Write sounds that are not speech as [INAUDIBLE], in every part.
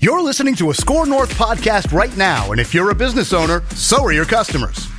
You're listening to a Score North podcast right now, and if you're a business owner, so are your customers.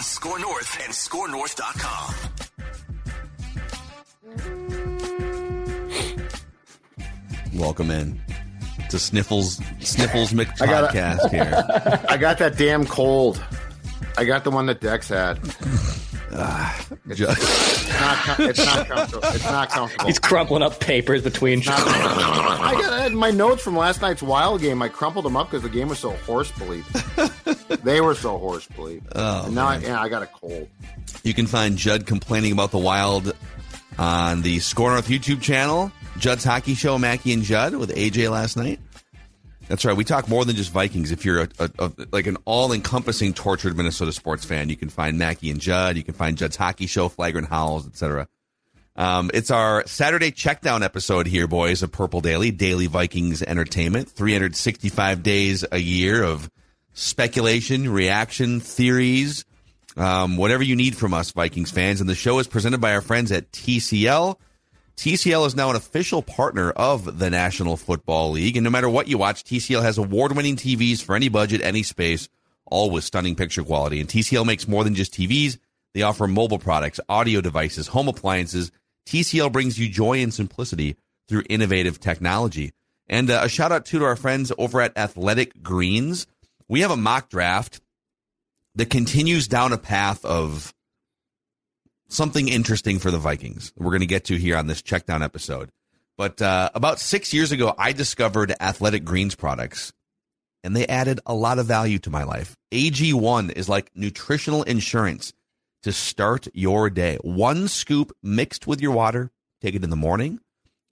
on Score North and scorenorth.com. Welcome in to Sniffles Sniffles Mc I gotta- podcast here. [LAUGHS] I got that damn cold. I got the one that Dex had. Ju- It's not. It's not comfortable. It's not comfortable. He's crumpling up papers between. Not. I got I had my notes from last night's Wild game. I crumpled them up because the game was so horse bleep. They were so horse bleep. Oh, and now I, yeah, I got a cold. you can find Judd complaining about the Wild on the Score North YouTube channel. Judd's Hockey Show, Mackie and Judd with AJ last night. That's right. We talk more than just Vikings. If you're a, a, a like an all-encompassing tortured Minnesota sports fan, you can find Mackie and Judd. You can find Judd's Hockey Show, Flagrant Howls, etc. Um, it's our Saturday checkdown episode here, boys, of Purple Daily, Daily Vikings Entertainment. 365 days a year of speculation, reaction, theories, um, whatever you need from us, Vikings fans. And the show is presented by our friends at TCL. TCL is now an official partner of the National Football League. And no matter what you watch, TCL has award winning TVs for any budget, any space, all with stunning picture quality. And TCL makes more than just TVs. They offer mobile products, audio devices, home appliances. TCL brings you joy and simplicity through innovative technology. And uh, a shout out too to our friends over at Athletic Greens. We have a mock draft that continues down a path of something interesting for the Vikings. We're going to get to here on this checkdown episode. But uh, about six years ago, I discovered Athletic Greens products, and they added a lot of value to my life. AG1 is like nutritional insurance to start your day. One scoop mixed with your water. Take it in the morning.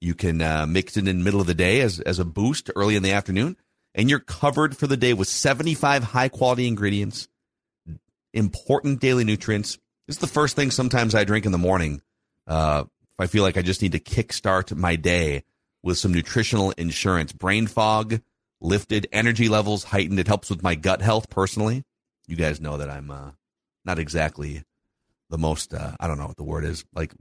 You can uh, mix it in the middle of the day as, as a boost early in the afternoon, and you're covered for the day with 75 high quality ingredients, important daily nutrients. This is the first thing sometimes I drink in the morning. Uh, if I feel like I just need to kickstart my day with some nutritional insurance. Brain fog, lifted, energy levels heightened. It helps with my gut health personally. You guys know that I'm uh, not exactly the most, uh, I don't know what the word is, like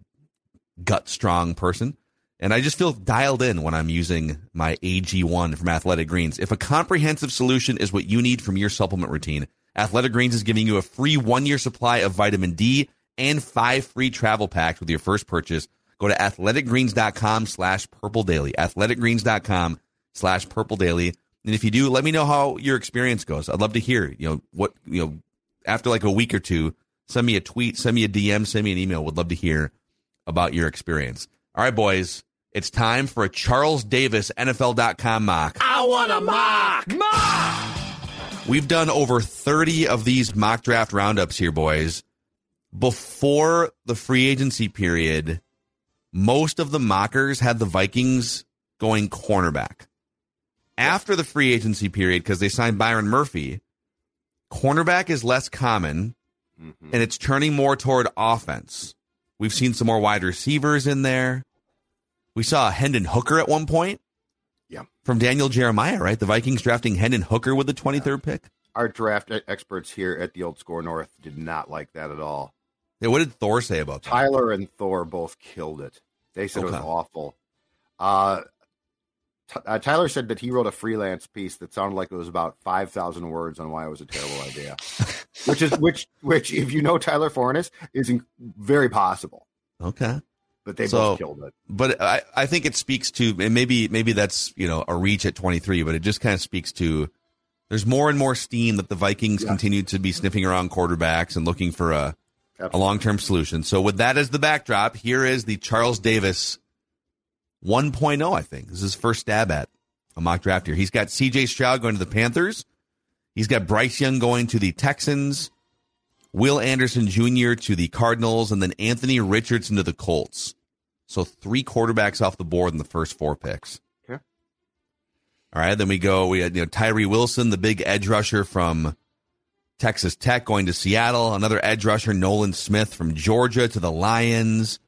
gut strong person. And I just feel dialed in when I'm using my AG1 from Athletic Greens. If a comprehensive solution is what you need from your supplement routine, Athletic Greens is giving you a free one year supply of vitamin D and five free travel packs with your first purchase. Go to athleticgreens.com slash purple daily. Athleticgreens.com slash purple daily. And if you do, let me know how your experience goes. I'd love to hear, you know, what, you know, after like a week or two, send me a tweet, send me a DM, send me an email. Would love to hear about your experience. All right, boys, it's time for a Charles Davis NFL.com mock. I want a mock. Mock! We've done over 30 of these mock draft roundups here, boys. Before the free agency period, most of the mockers had the Vikings going cornerback. After the free agency period, because they signed Byron Murphy, cornerback is less common mm-hmm. and it's turning more toward offense. We've seen some more wide receivers in there. We saw Hendon Hooker at one point. Yeah. From Daniel Jeremiah, right? The Vikings drafting Hendon Hooker with the 23rd pick. Our draft experts here at the Old Score North did not like that at all. Yeah, what did Thor say about that? Tyler and Thor both killed it. They said it was awful. Uh, T- uh, Tyler said that he wrote a freelance piece that sounded like it was about five thousand words on why it was a terrible idea, [LAUGHS] which is which which if you know Tyler Forness is in- very possible. Okay. But they So- both killed it. But I, I think it speaks to and maybe maybe that's you know a reach at 23, but it just kind of speaks to There's more and more steam that the Vikings continue to be sniffing around quarterbacks and looking for a, a long term solution. So, with that as the backdrop, here is the Charles Davis 1.0, I think. This is his first stab at a mock draft here. He's got CJ Stroud going to the Panthers. He's got Bryce Young going to the Texans, Will Anderson Jr. to the Cardinals, and then Anthony Richardson to the Colts. So three quarterbacks off the board in the first four picks. Okay. All right. Then we go, we had, you know, Tyree Wilson, the big edge rusher from Texas Tech going to Seattle. Another edge rusher, Nolan Smith from Georgia to the Lions.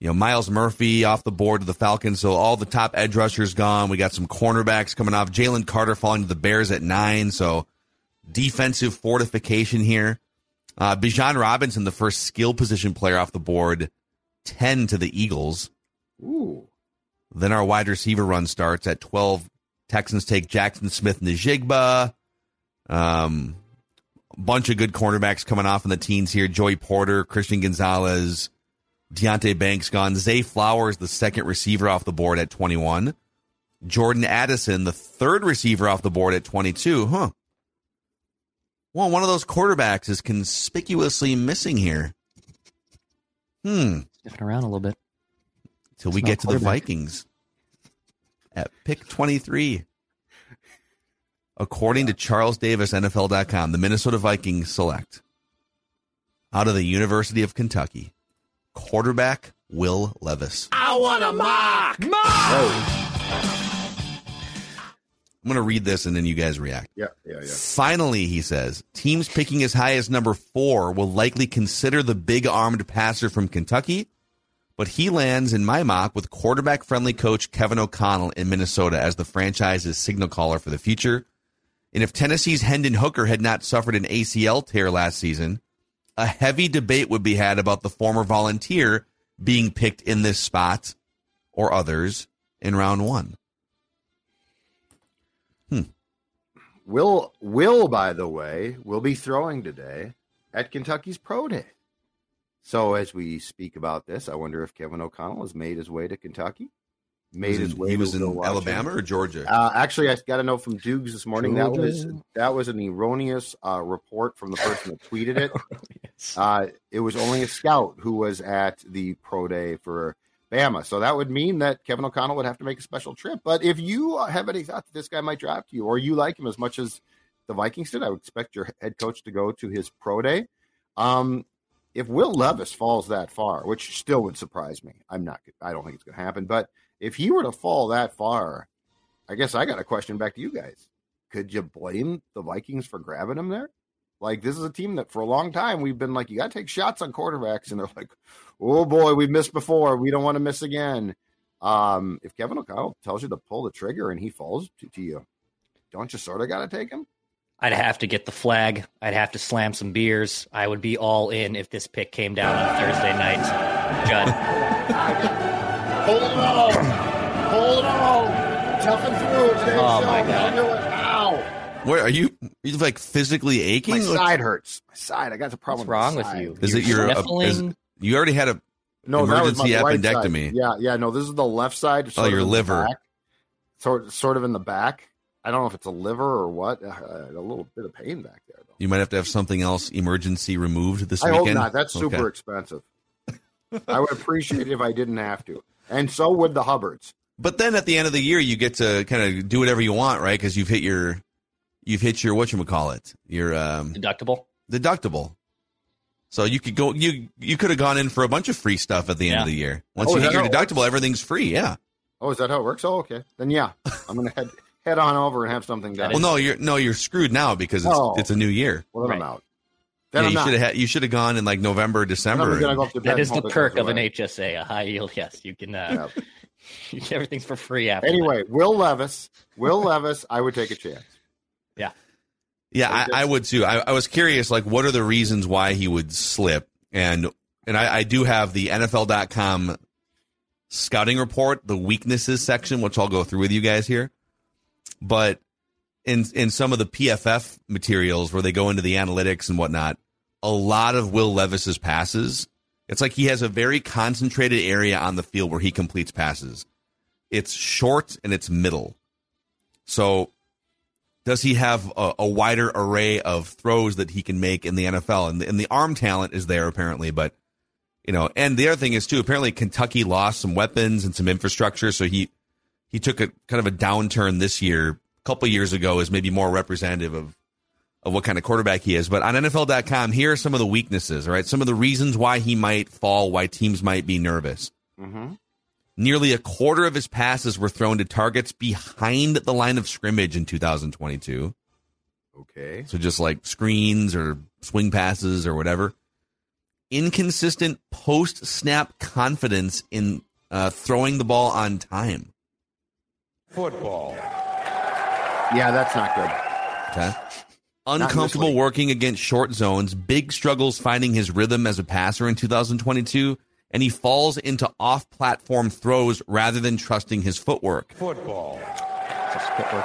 You know, Myles Murphy off the board to the Falcons. So all the top edge rushers gone. We got some cornerbacks coming off. Jalen Carter falling to the Bears at nine. So defensive fortification here. Uh, Bijan Robinson, the first skill position player off the board, 10 to the Eagles. Ooh. Then our wide receiver run starts at 12. Texans take Jaxon Smith-Njigba. Um, bunch of good cornerbacks coming off in the teens here. Joey Porter, Christian Gonzalez, Deonte Banks gone. Zay Flowers, the second receiver off the board at 21. Jordan Addison, the third receiver off the board at 22. Huh. Well, one of those quarterbacks is conspicuously missing here. Hmm Sniffing around a little bit. till we get to the. Vikings at pick 23. According to Charles Davis, NFL.com, the Minnesota Vikings select out of the University of Kentucky quarterback Will Levis. I'm going to read this and then you guys react. Yeah, yeah, yeah. Finally, he says, teams picking as high as number four will likely consider the big armed passer from Kentucky, but he lands in my mock with quarterback friendly coach Kevin O'Connell in Minnesota as the franchise's signal caller for the future. And if Tennessee's Hendon Hooker had not suffered an ACL tear last season, a heavy debate would be had about the former volunteer being picked in this spot or others in round one. Will Will, by the way, will be throwing today at Kentucky's Pro Day. So as we speak about this, I wonder if Kevin O'Connell has made his way to Kentucky. Made his way. he was in. Alabama or Georgia? Uh, actually, I got a note from Dukes this morning. That was that was an erroneous uh, report from the person that tweeted it. [LAUGHS] Uh, it was only a scout who was at the pro day for Bama. So that would mean that Kevin O'Connell would have to make a special trip. But if you have any thought that this guy might draft you or you like him as much as the Vikings did, I would expect your head coach to go to his pro day. Um, if Will Levis falls that far, which still would surprise me, I'm not. I don't think it's going to happen. But if he were to fall that far, I guess I got a question back to you guys. Could you blame the Vikings for grabbing him there? Like this is a team that for a long time we've been like, you got to take shots on quarterbacks, and they're like, oh boy, we missed before, we don't want to miss again. Um, if Kevin O'Connell tells you to pull the trigger and he falls to, to you, don't you sort of got to take him? I'd have to get the flag. I'd have to slam some beers. I would be all in if this pick came down on Thursday night. Judd, Hold it on, hold it on, toughen through. Stay Oh, my strong. God. Do it. Ow, Where are you? Are you like physically aching? my side hurts. My side. I got a problem. what's wrong my with you? Is You're it your? uh, sniffling? is- you already had a. No, that was my Emergency right side. appendectomy. Yeah, yeah. No, this is the left side. sort Oh, your liver. Sort, sort of in the back. I don't know if it's a liver or what. Uh, a little bit of pain back there, though. You might have to have something else emergency removed this I weekend. hope not. That's super Okay. expensive. [LAUGHS] I would appreciate it if I didn't have to, and so would the Hubbards. But then at the end of the year, you get to kind of do whatever you want, right? Because you've hit your, you've hit your what you call it, your um, deductible. deductible. So you could go, you you could have gone in for a bunch of free stuff at the end Yeah. of the year. Once Oh, you hit your deductible, everything's free. Yeah. Oh, is that how it works? Oh, okay. Then yeah, [LAUGHS] I'm gonna head head on over and have something done. Well, no, you're no, you're screwed now because it's Oh. it's a new year. Well, then I'm out. Then Yeah, I'm you should have you should have gone in like November, Then December. I'm gonna and- go up to bed That and is the perk goes of an. HSA, a high yield. Yes, you can. Uh, Yeah. you [LAUGHS] get everything's for free after. that. Anyway, Will Levis, Will Levis, I would take a chance. Yeah. Yeah, I, I would too. I, I was curious, like, what are the reasons why he would slip? And and I, I do have the NFL.com scouting report, the weaknesses section, which I'll go through with you guys here. But in in some of the PFF materials where they go into the analytics and whatnot, a lot of Will Levis's passes, it's like he has a very concentrated area on the field where he completes passes. It's short and it's middle. So does he have a, a, wider array of throws that he can make in the NFL? And the, and the arm talent is there apparently, but you know, and the other thing is too. Apparently, Kentucky lost some weapons and some infrastructure, so he he took a kind of a downturn this year. A couple years ago is maybe more representative of of what kind of quarterback he is. But on NFL.com, here are some of the weaknesses. All right, some of the reasons why he might fall, why teams might be nervous. Mm-hmm. Nearly a quarter of his passes were thrown to targets behind the line of scrimmage in 2022. Okay. So just like screens or swing passes or whatever. Inconsistent post snap confidence in uh, throwing the ball on time. Football. Yeah, that's not good. Okay. Uncomfortable working against short zones, big struggles finding his rhythm as a passer in 2022 and he falls into off platform throws rather than trusting his footwork. Football. Just footwork.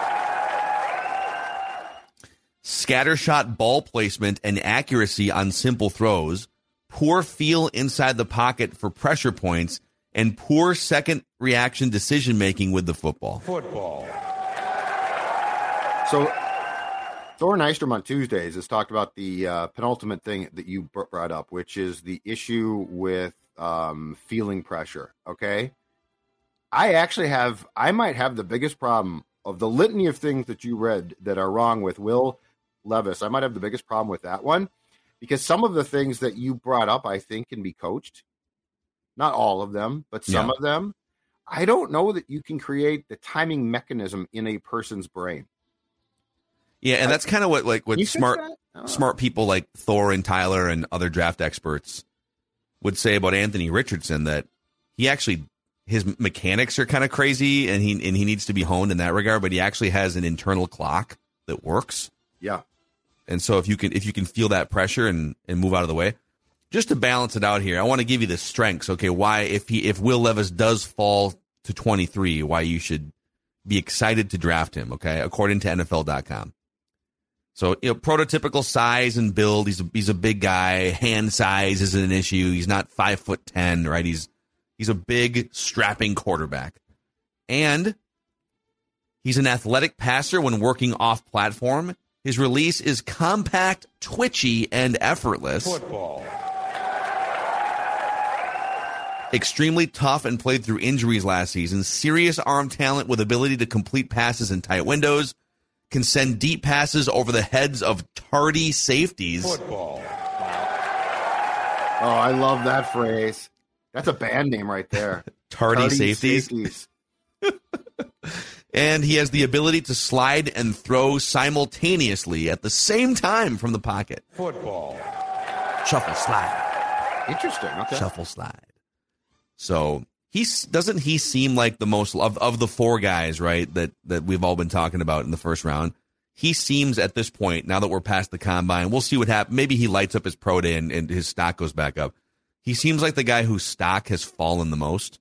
Scattershot ball placement and accuracy on simple throws, poor feel inside the pocket for pressure points, and poor second reaction decision making with the football. Football. So Thor Nystrom on Tuesdays has talked about the uh, penultimate thing that you brought up, which is the issue with um, feeling pressure. Okay. I actually have, I might have the biggest problem of the litany of things that you read that are wrong with Will Levis. I might have the biggest problem with that one because some of the things that you brought up, I think, can be coached. Not all of them, but some Yeah. of them. I don't know that you can create the timing mechanism in a person's brain. Yeah, and that's kind of what like what smart? Oh. smart people like Thor and Tyler and other draft experts would say about Anthony Richardson that he actually his mechanics are kind of crazy and he and he needs to be honed in that regard, but he actually has an internal clock that works. Yeah. And so if you can if you can feel that pressure and and move out of the way, just to balance it out here, I want to give you the strengths. Okay, why if he if Will Levis does fall to 23, why you should be excited to draft him, okay? According to NFL.com. So, you know, prototypical size and build. He's a, he's a big guy. Hand size isn't an issue. He's not five foot ten, right? He's he's a big, strapping quarterback, and he's an athletic passer when working off platform. His release is compact, twitchy, and effortless. Football. Extremely tough and played through injuries last season. Serious arm talent with ability to complete passes in tight windows. Can send deep passes over the heads of tardy safeties. Football. Oh, I love that phrase. That's a band name right there. [LAUGHS] Tardy, Tardy safeties. safeties. [LAUGHS] And he has the ability to slide and throw simultaneously at the same time from the pocket. Football. Shuffle, slide. Interesting. Okay. Shuffle, slide. So he's doesn't he seem like the most of of the four guys, right? That that we've all been talking about in the first round. He seems at this point, now that we're past the combine, we'll see what happens. Maybe he lights up his pro day and, and his stock goes back up. He seems like the guy whose stock has fallen the most.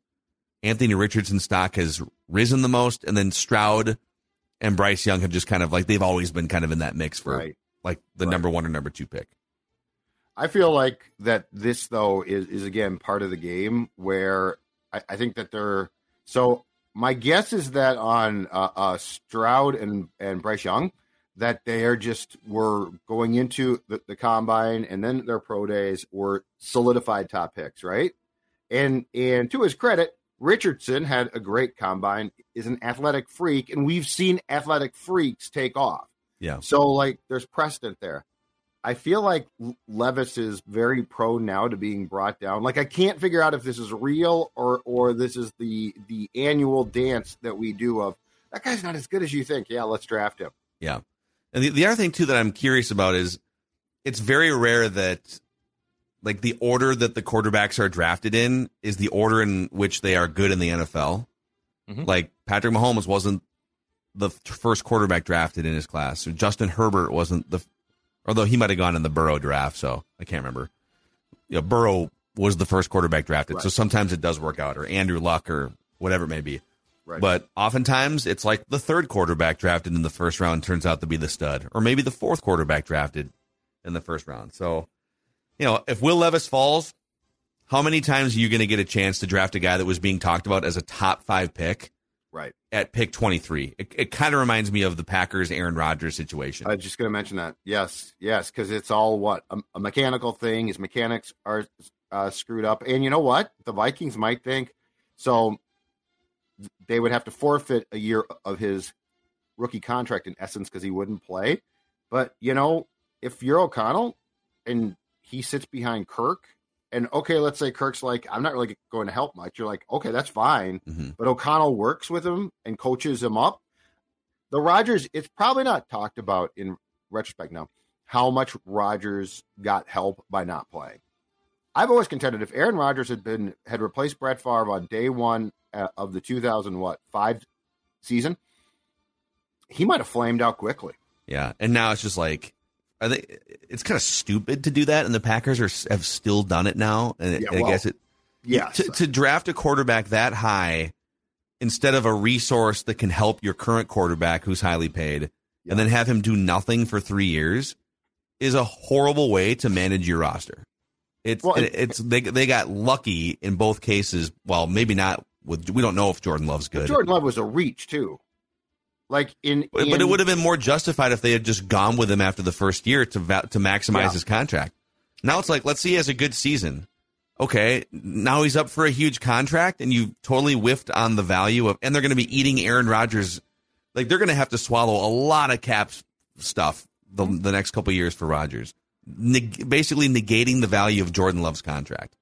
Anthony Richardson's stock has risen the most, and then Stroud and Bryce Young have just kind of like they've always been kind of in that mix for Right. like the Right. number one or number two pick. I feel like that this though is is again part of the game where I, I think that they're so. My guess is that on uh, uh, Stroud and and Bryce Young, that they are just were going into the, the combine and then their pro days were solidified top picks, right? And and to his credit, Richardson had a great combine, is an athletic freak, and we've seen athletic freaks take off. Yeah. So like there's precedent there. I feel like Levis is very prone now to being brought down. Like I can't figure out if this is real or or this is the the annual dance that we do of that guy's not as good as you think. Yeah, let's draft him. Yeah. And the, the other thing too that I'm curious about is it's very rare that like the order that the quarterbacks are drafted in is the order in which they are good in the NFL. Mhm. Like Patrick Mahomes wasn't the first quarterback drafted in his class. Or Justin Herbert wasn't the although he might have gone in the Burrow draft, so I can't remember. You know, Burrow was the first quarterback drafted. So sometimes it does work out or Andrew Luck or whatever it may be. Right. But oftentimes it's like the third quarterback drafted in the first round turns out to be the stud, or maybe the fourth quarterback drafted in the first round. So, you know, if Will Levis falls, how many times are you going to get a chance to draft a guy that was being talked about as a top five pick Right. at pick 23. It, it kind of reminds me of the Packers Aaron Rodgers situation. I was just going to mention that. Yes, yes, because it's all what a, a mechanical thing. His mechanics are uh, screwed up, and you know what? The Vikings might think so. They would have to forfeit a year of his rookie contract in essence because he wouldn't play. But you know, if you're O'Connell and he sits behind Kirk, and okay, let's say Kirk's like, I'm not really going to help much. You're like, okay, that's fine. Mhm. But O'Connell works with him and coaches him up. The Rodgers, it's probably not talked about in retrospect now how much Rodgers got help by not playing. I've always contended if Aaron Rodgers had been had replaced Brett Favre on day one uh, of the 2000 what five season, he might have flamed out quickly. Yeah, and now it's just like I think it's kind of stupid to do that, and the Packers are have still done it now. And Yeah, I well, guess it Yes, to, to draft a quarterback that high instead of a resource that can help your current quarterback who's highly paid, and then have him do nothing for three years is a horrible way to manage your roster. It's Well, it, it's they they got lucky in both cases. Well, maybe not with we don't know if Jordan Love's good. Jordan Love was a reach too. Like in, But, but it would have been more justified if they had just gone with him after the first year to va- to maximize Yeah. his contract. Now it's like, let's see, he has a good season. Okay, now he's up for a huge contract, and you totally whiffed on the value of, and they're going to be eating Aaron Rodgers. Like they're going to have to swallow a lot of cap stuff the the next couple years for Rodgers, Neg- basically negating the value of Jordan Love's contract.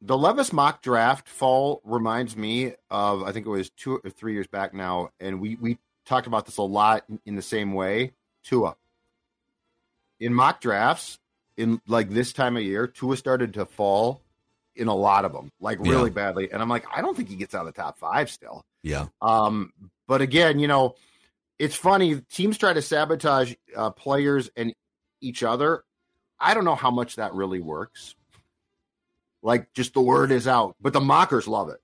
the Levis mock draft fall reminds me of I think it was two or three years back now, and we we talked about this a lot in, the same way. Tua in mock drafts in like this time of year, Tua started to fall in a lot of them, like really Yeah. badly, and I'm like, I don't think he gets out of the top five still. Yeah, Um, but again, you know, it's funny. Teams try to sabotage uh, players and each other. I don't know how much that really works. Like, just the word is out, but the mockers love it.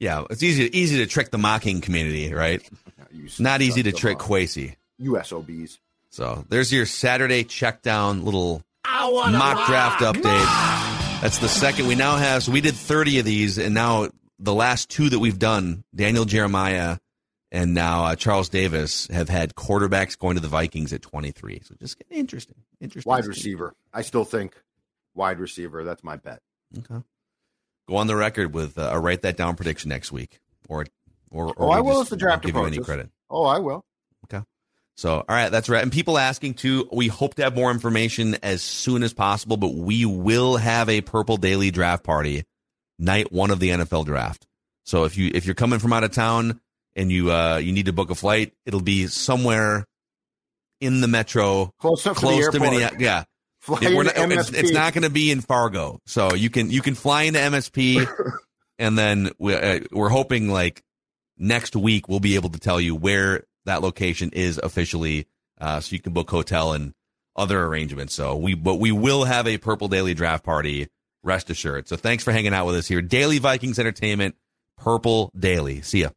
Yeah. It's easy easy to trick the mocking community, right? [LAUGHS] Not easy to trick them Quasi. USOBs. So there's your Saturday check down little mock draft update. That's the second we now have. So we did 30 of these, and now the last two that we've done, Daniel Jeremiah and now uh, Charles Davis, have had quarterbacks going to the Vikings at 23. So just getting interesting. Interesting. Wide receiver. I still think wide receiver. That's my bet. Okay. Go on the record with uh, a write that down prediction next week, or or, or Oh, I we will as the draft give you any credit. Oh, I will. Okay. So, all right, that's right. And people asking too, we hope to have more information as soon as possible, but we will have a Purple Daily draft party night one of the NFL draft. So if you if you're coming from out of town and you uh you need to book a flight, it'll be somewhere in the metro, Close close to to the airport. Minneapolis. Yeah, Fly Yeah, we're into not, it's, it's not going to be in Fargo, so you can you can fly into MSP, [LAUGHS] and then we, uh, we're hoping like next week we'll be able to tell you where that location is officially, uh, so you can book hotel and other arrangements. So we but we will have a Purple Daily Draft Party. Rest assured. So thanks for hanging out with us here, Daily Vikings Entertainment, Purple Daily. See ya.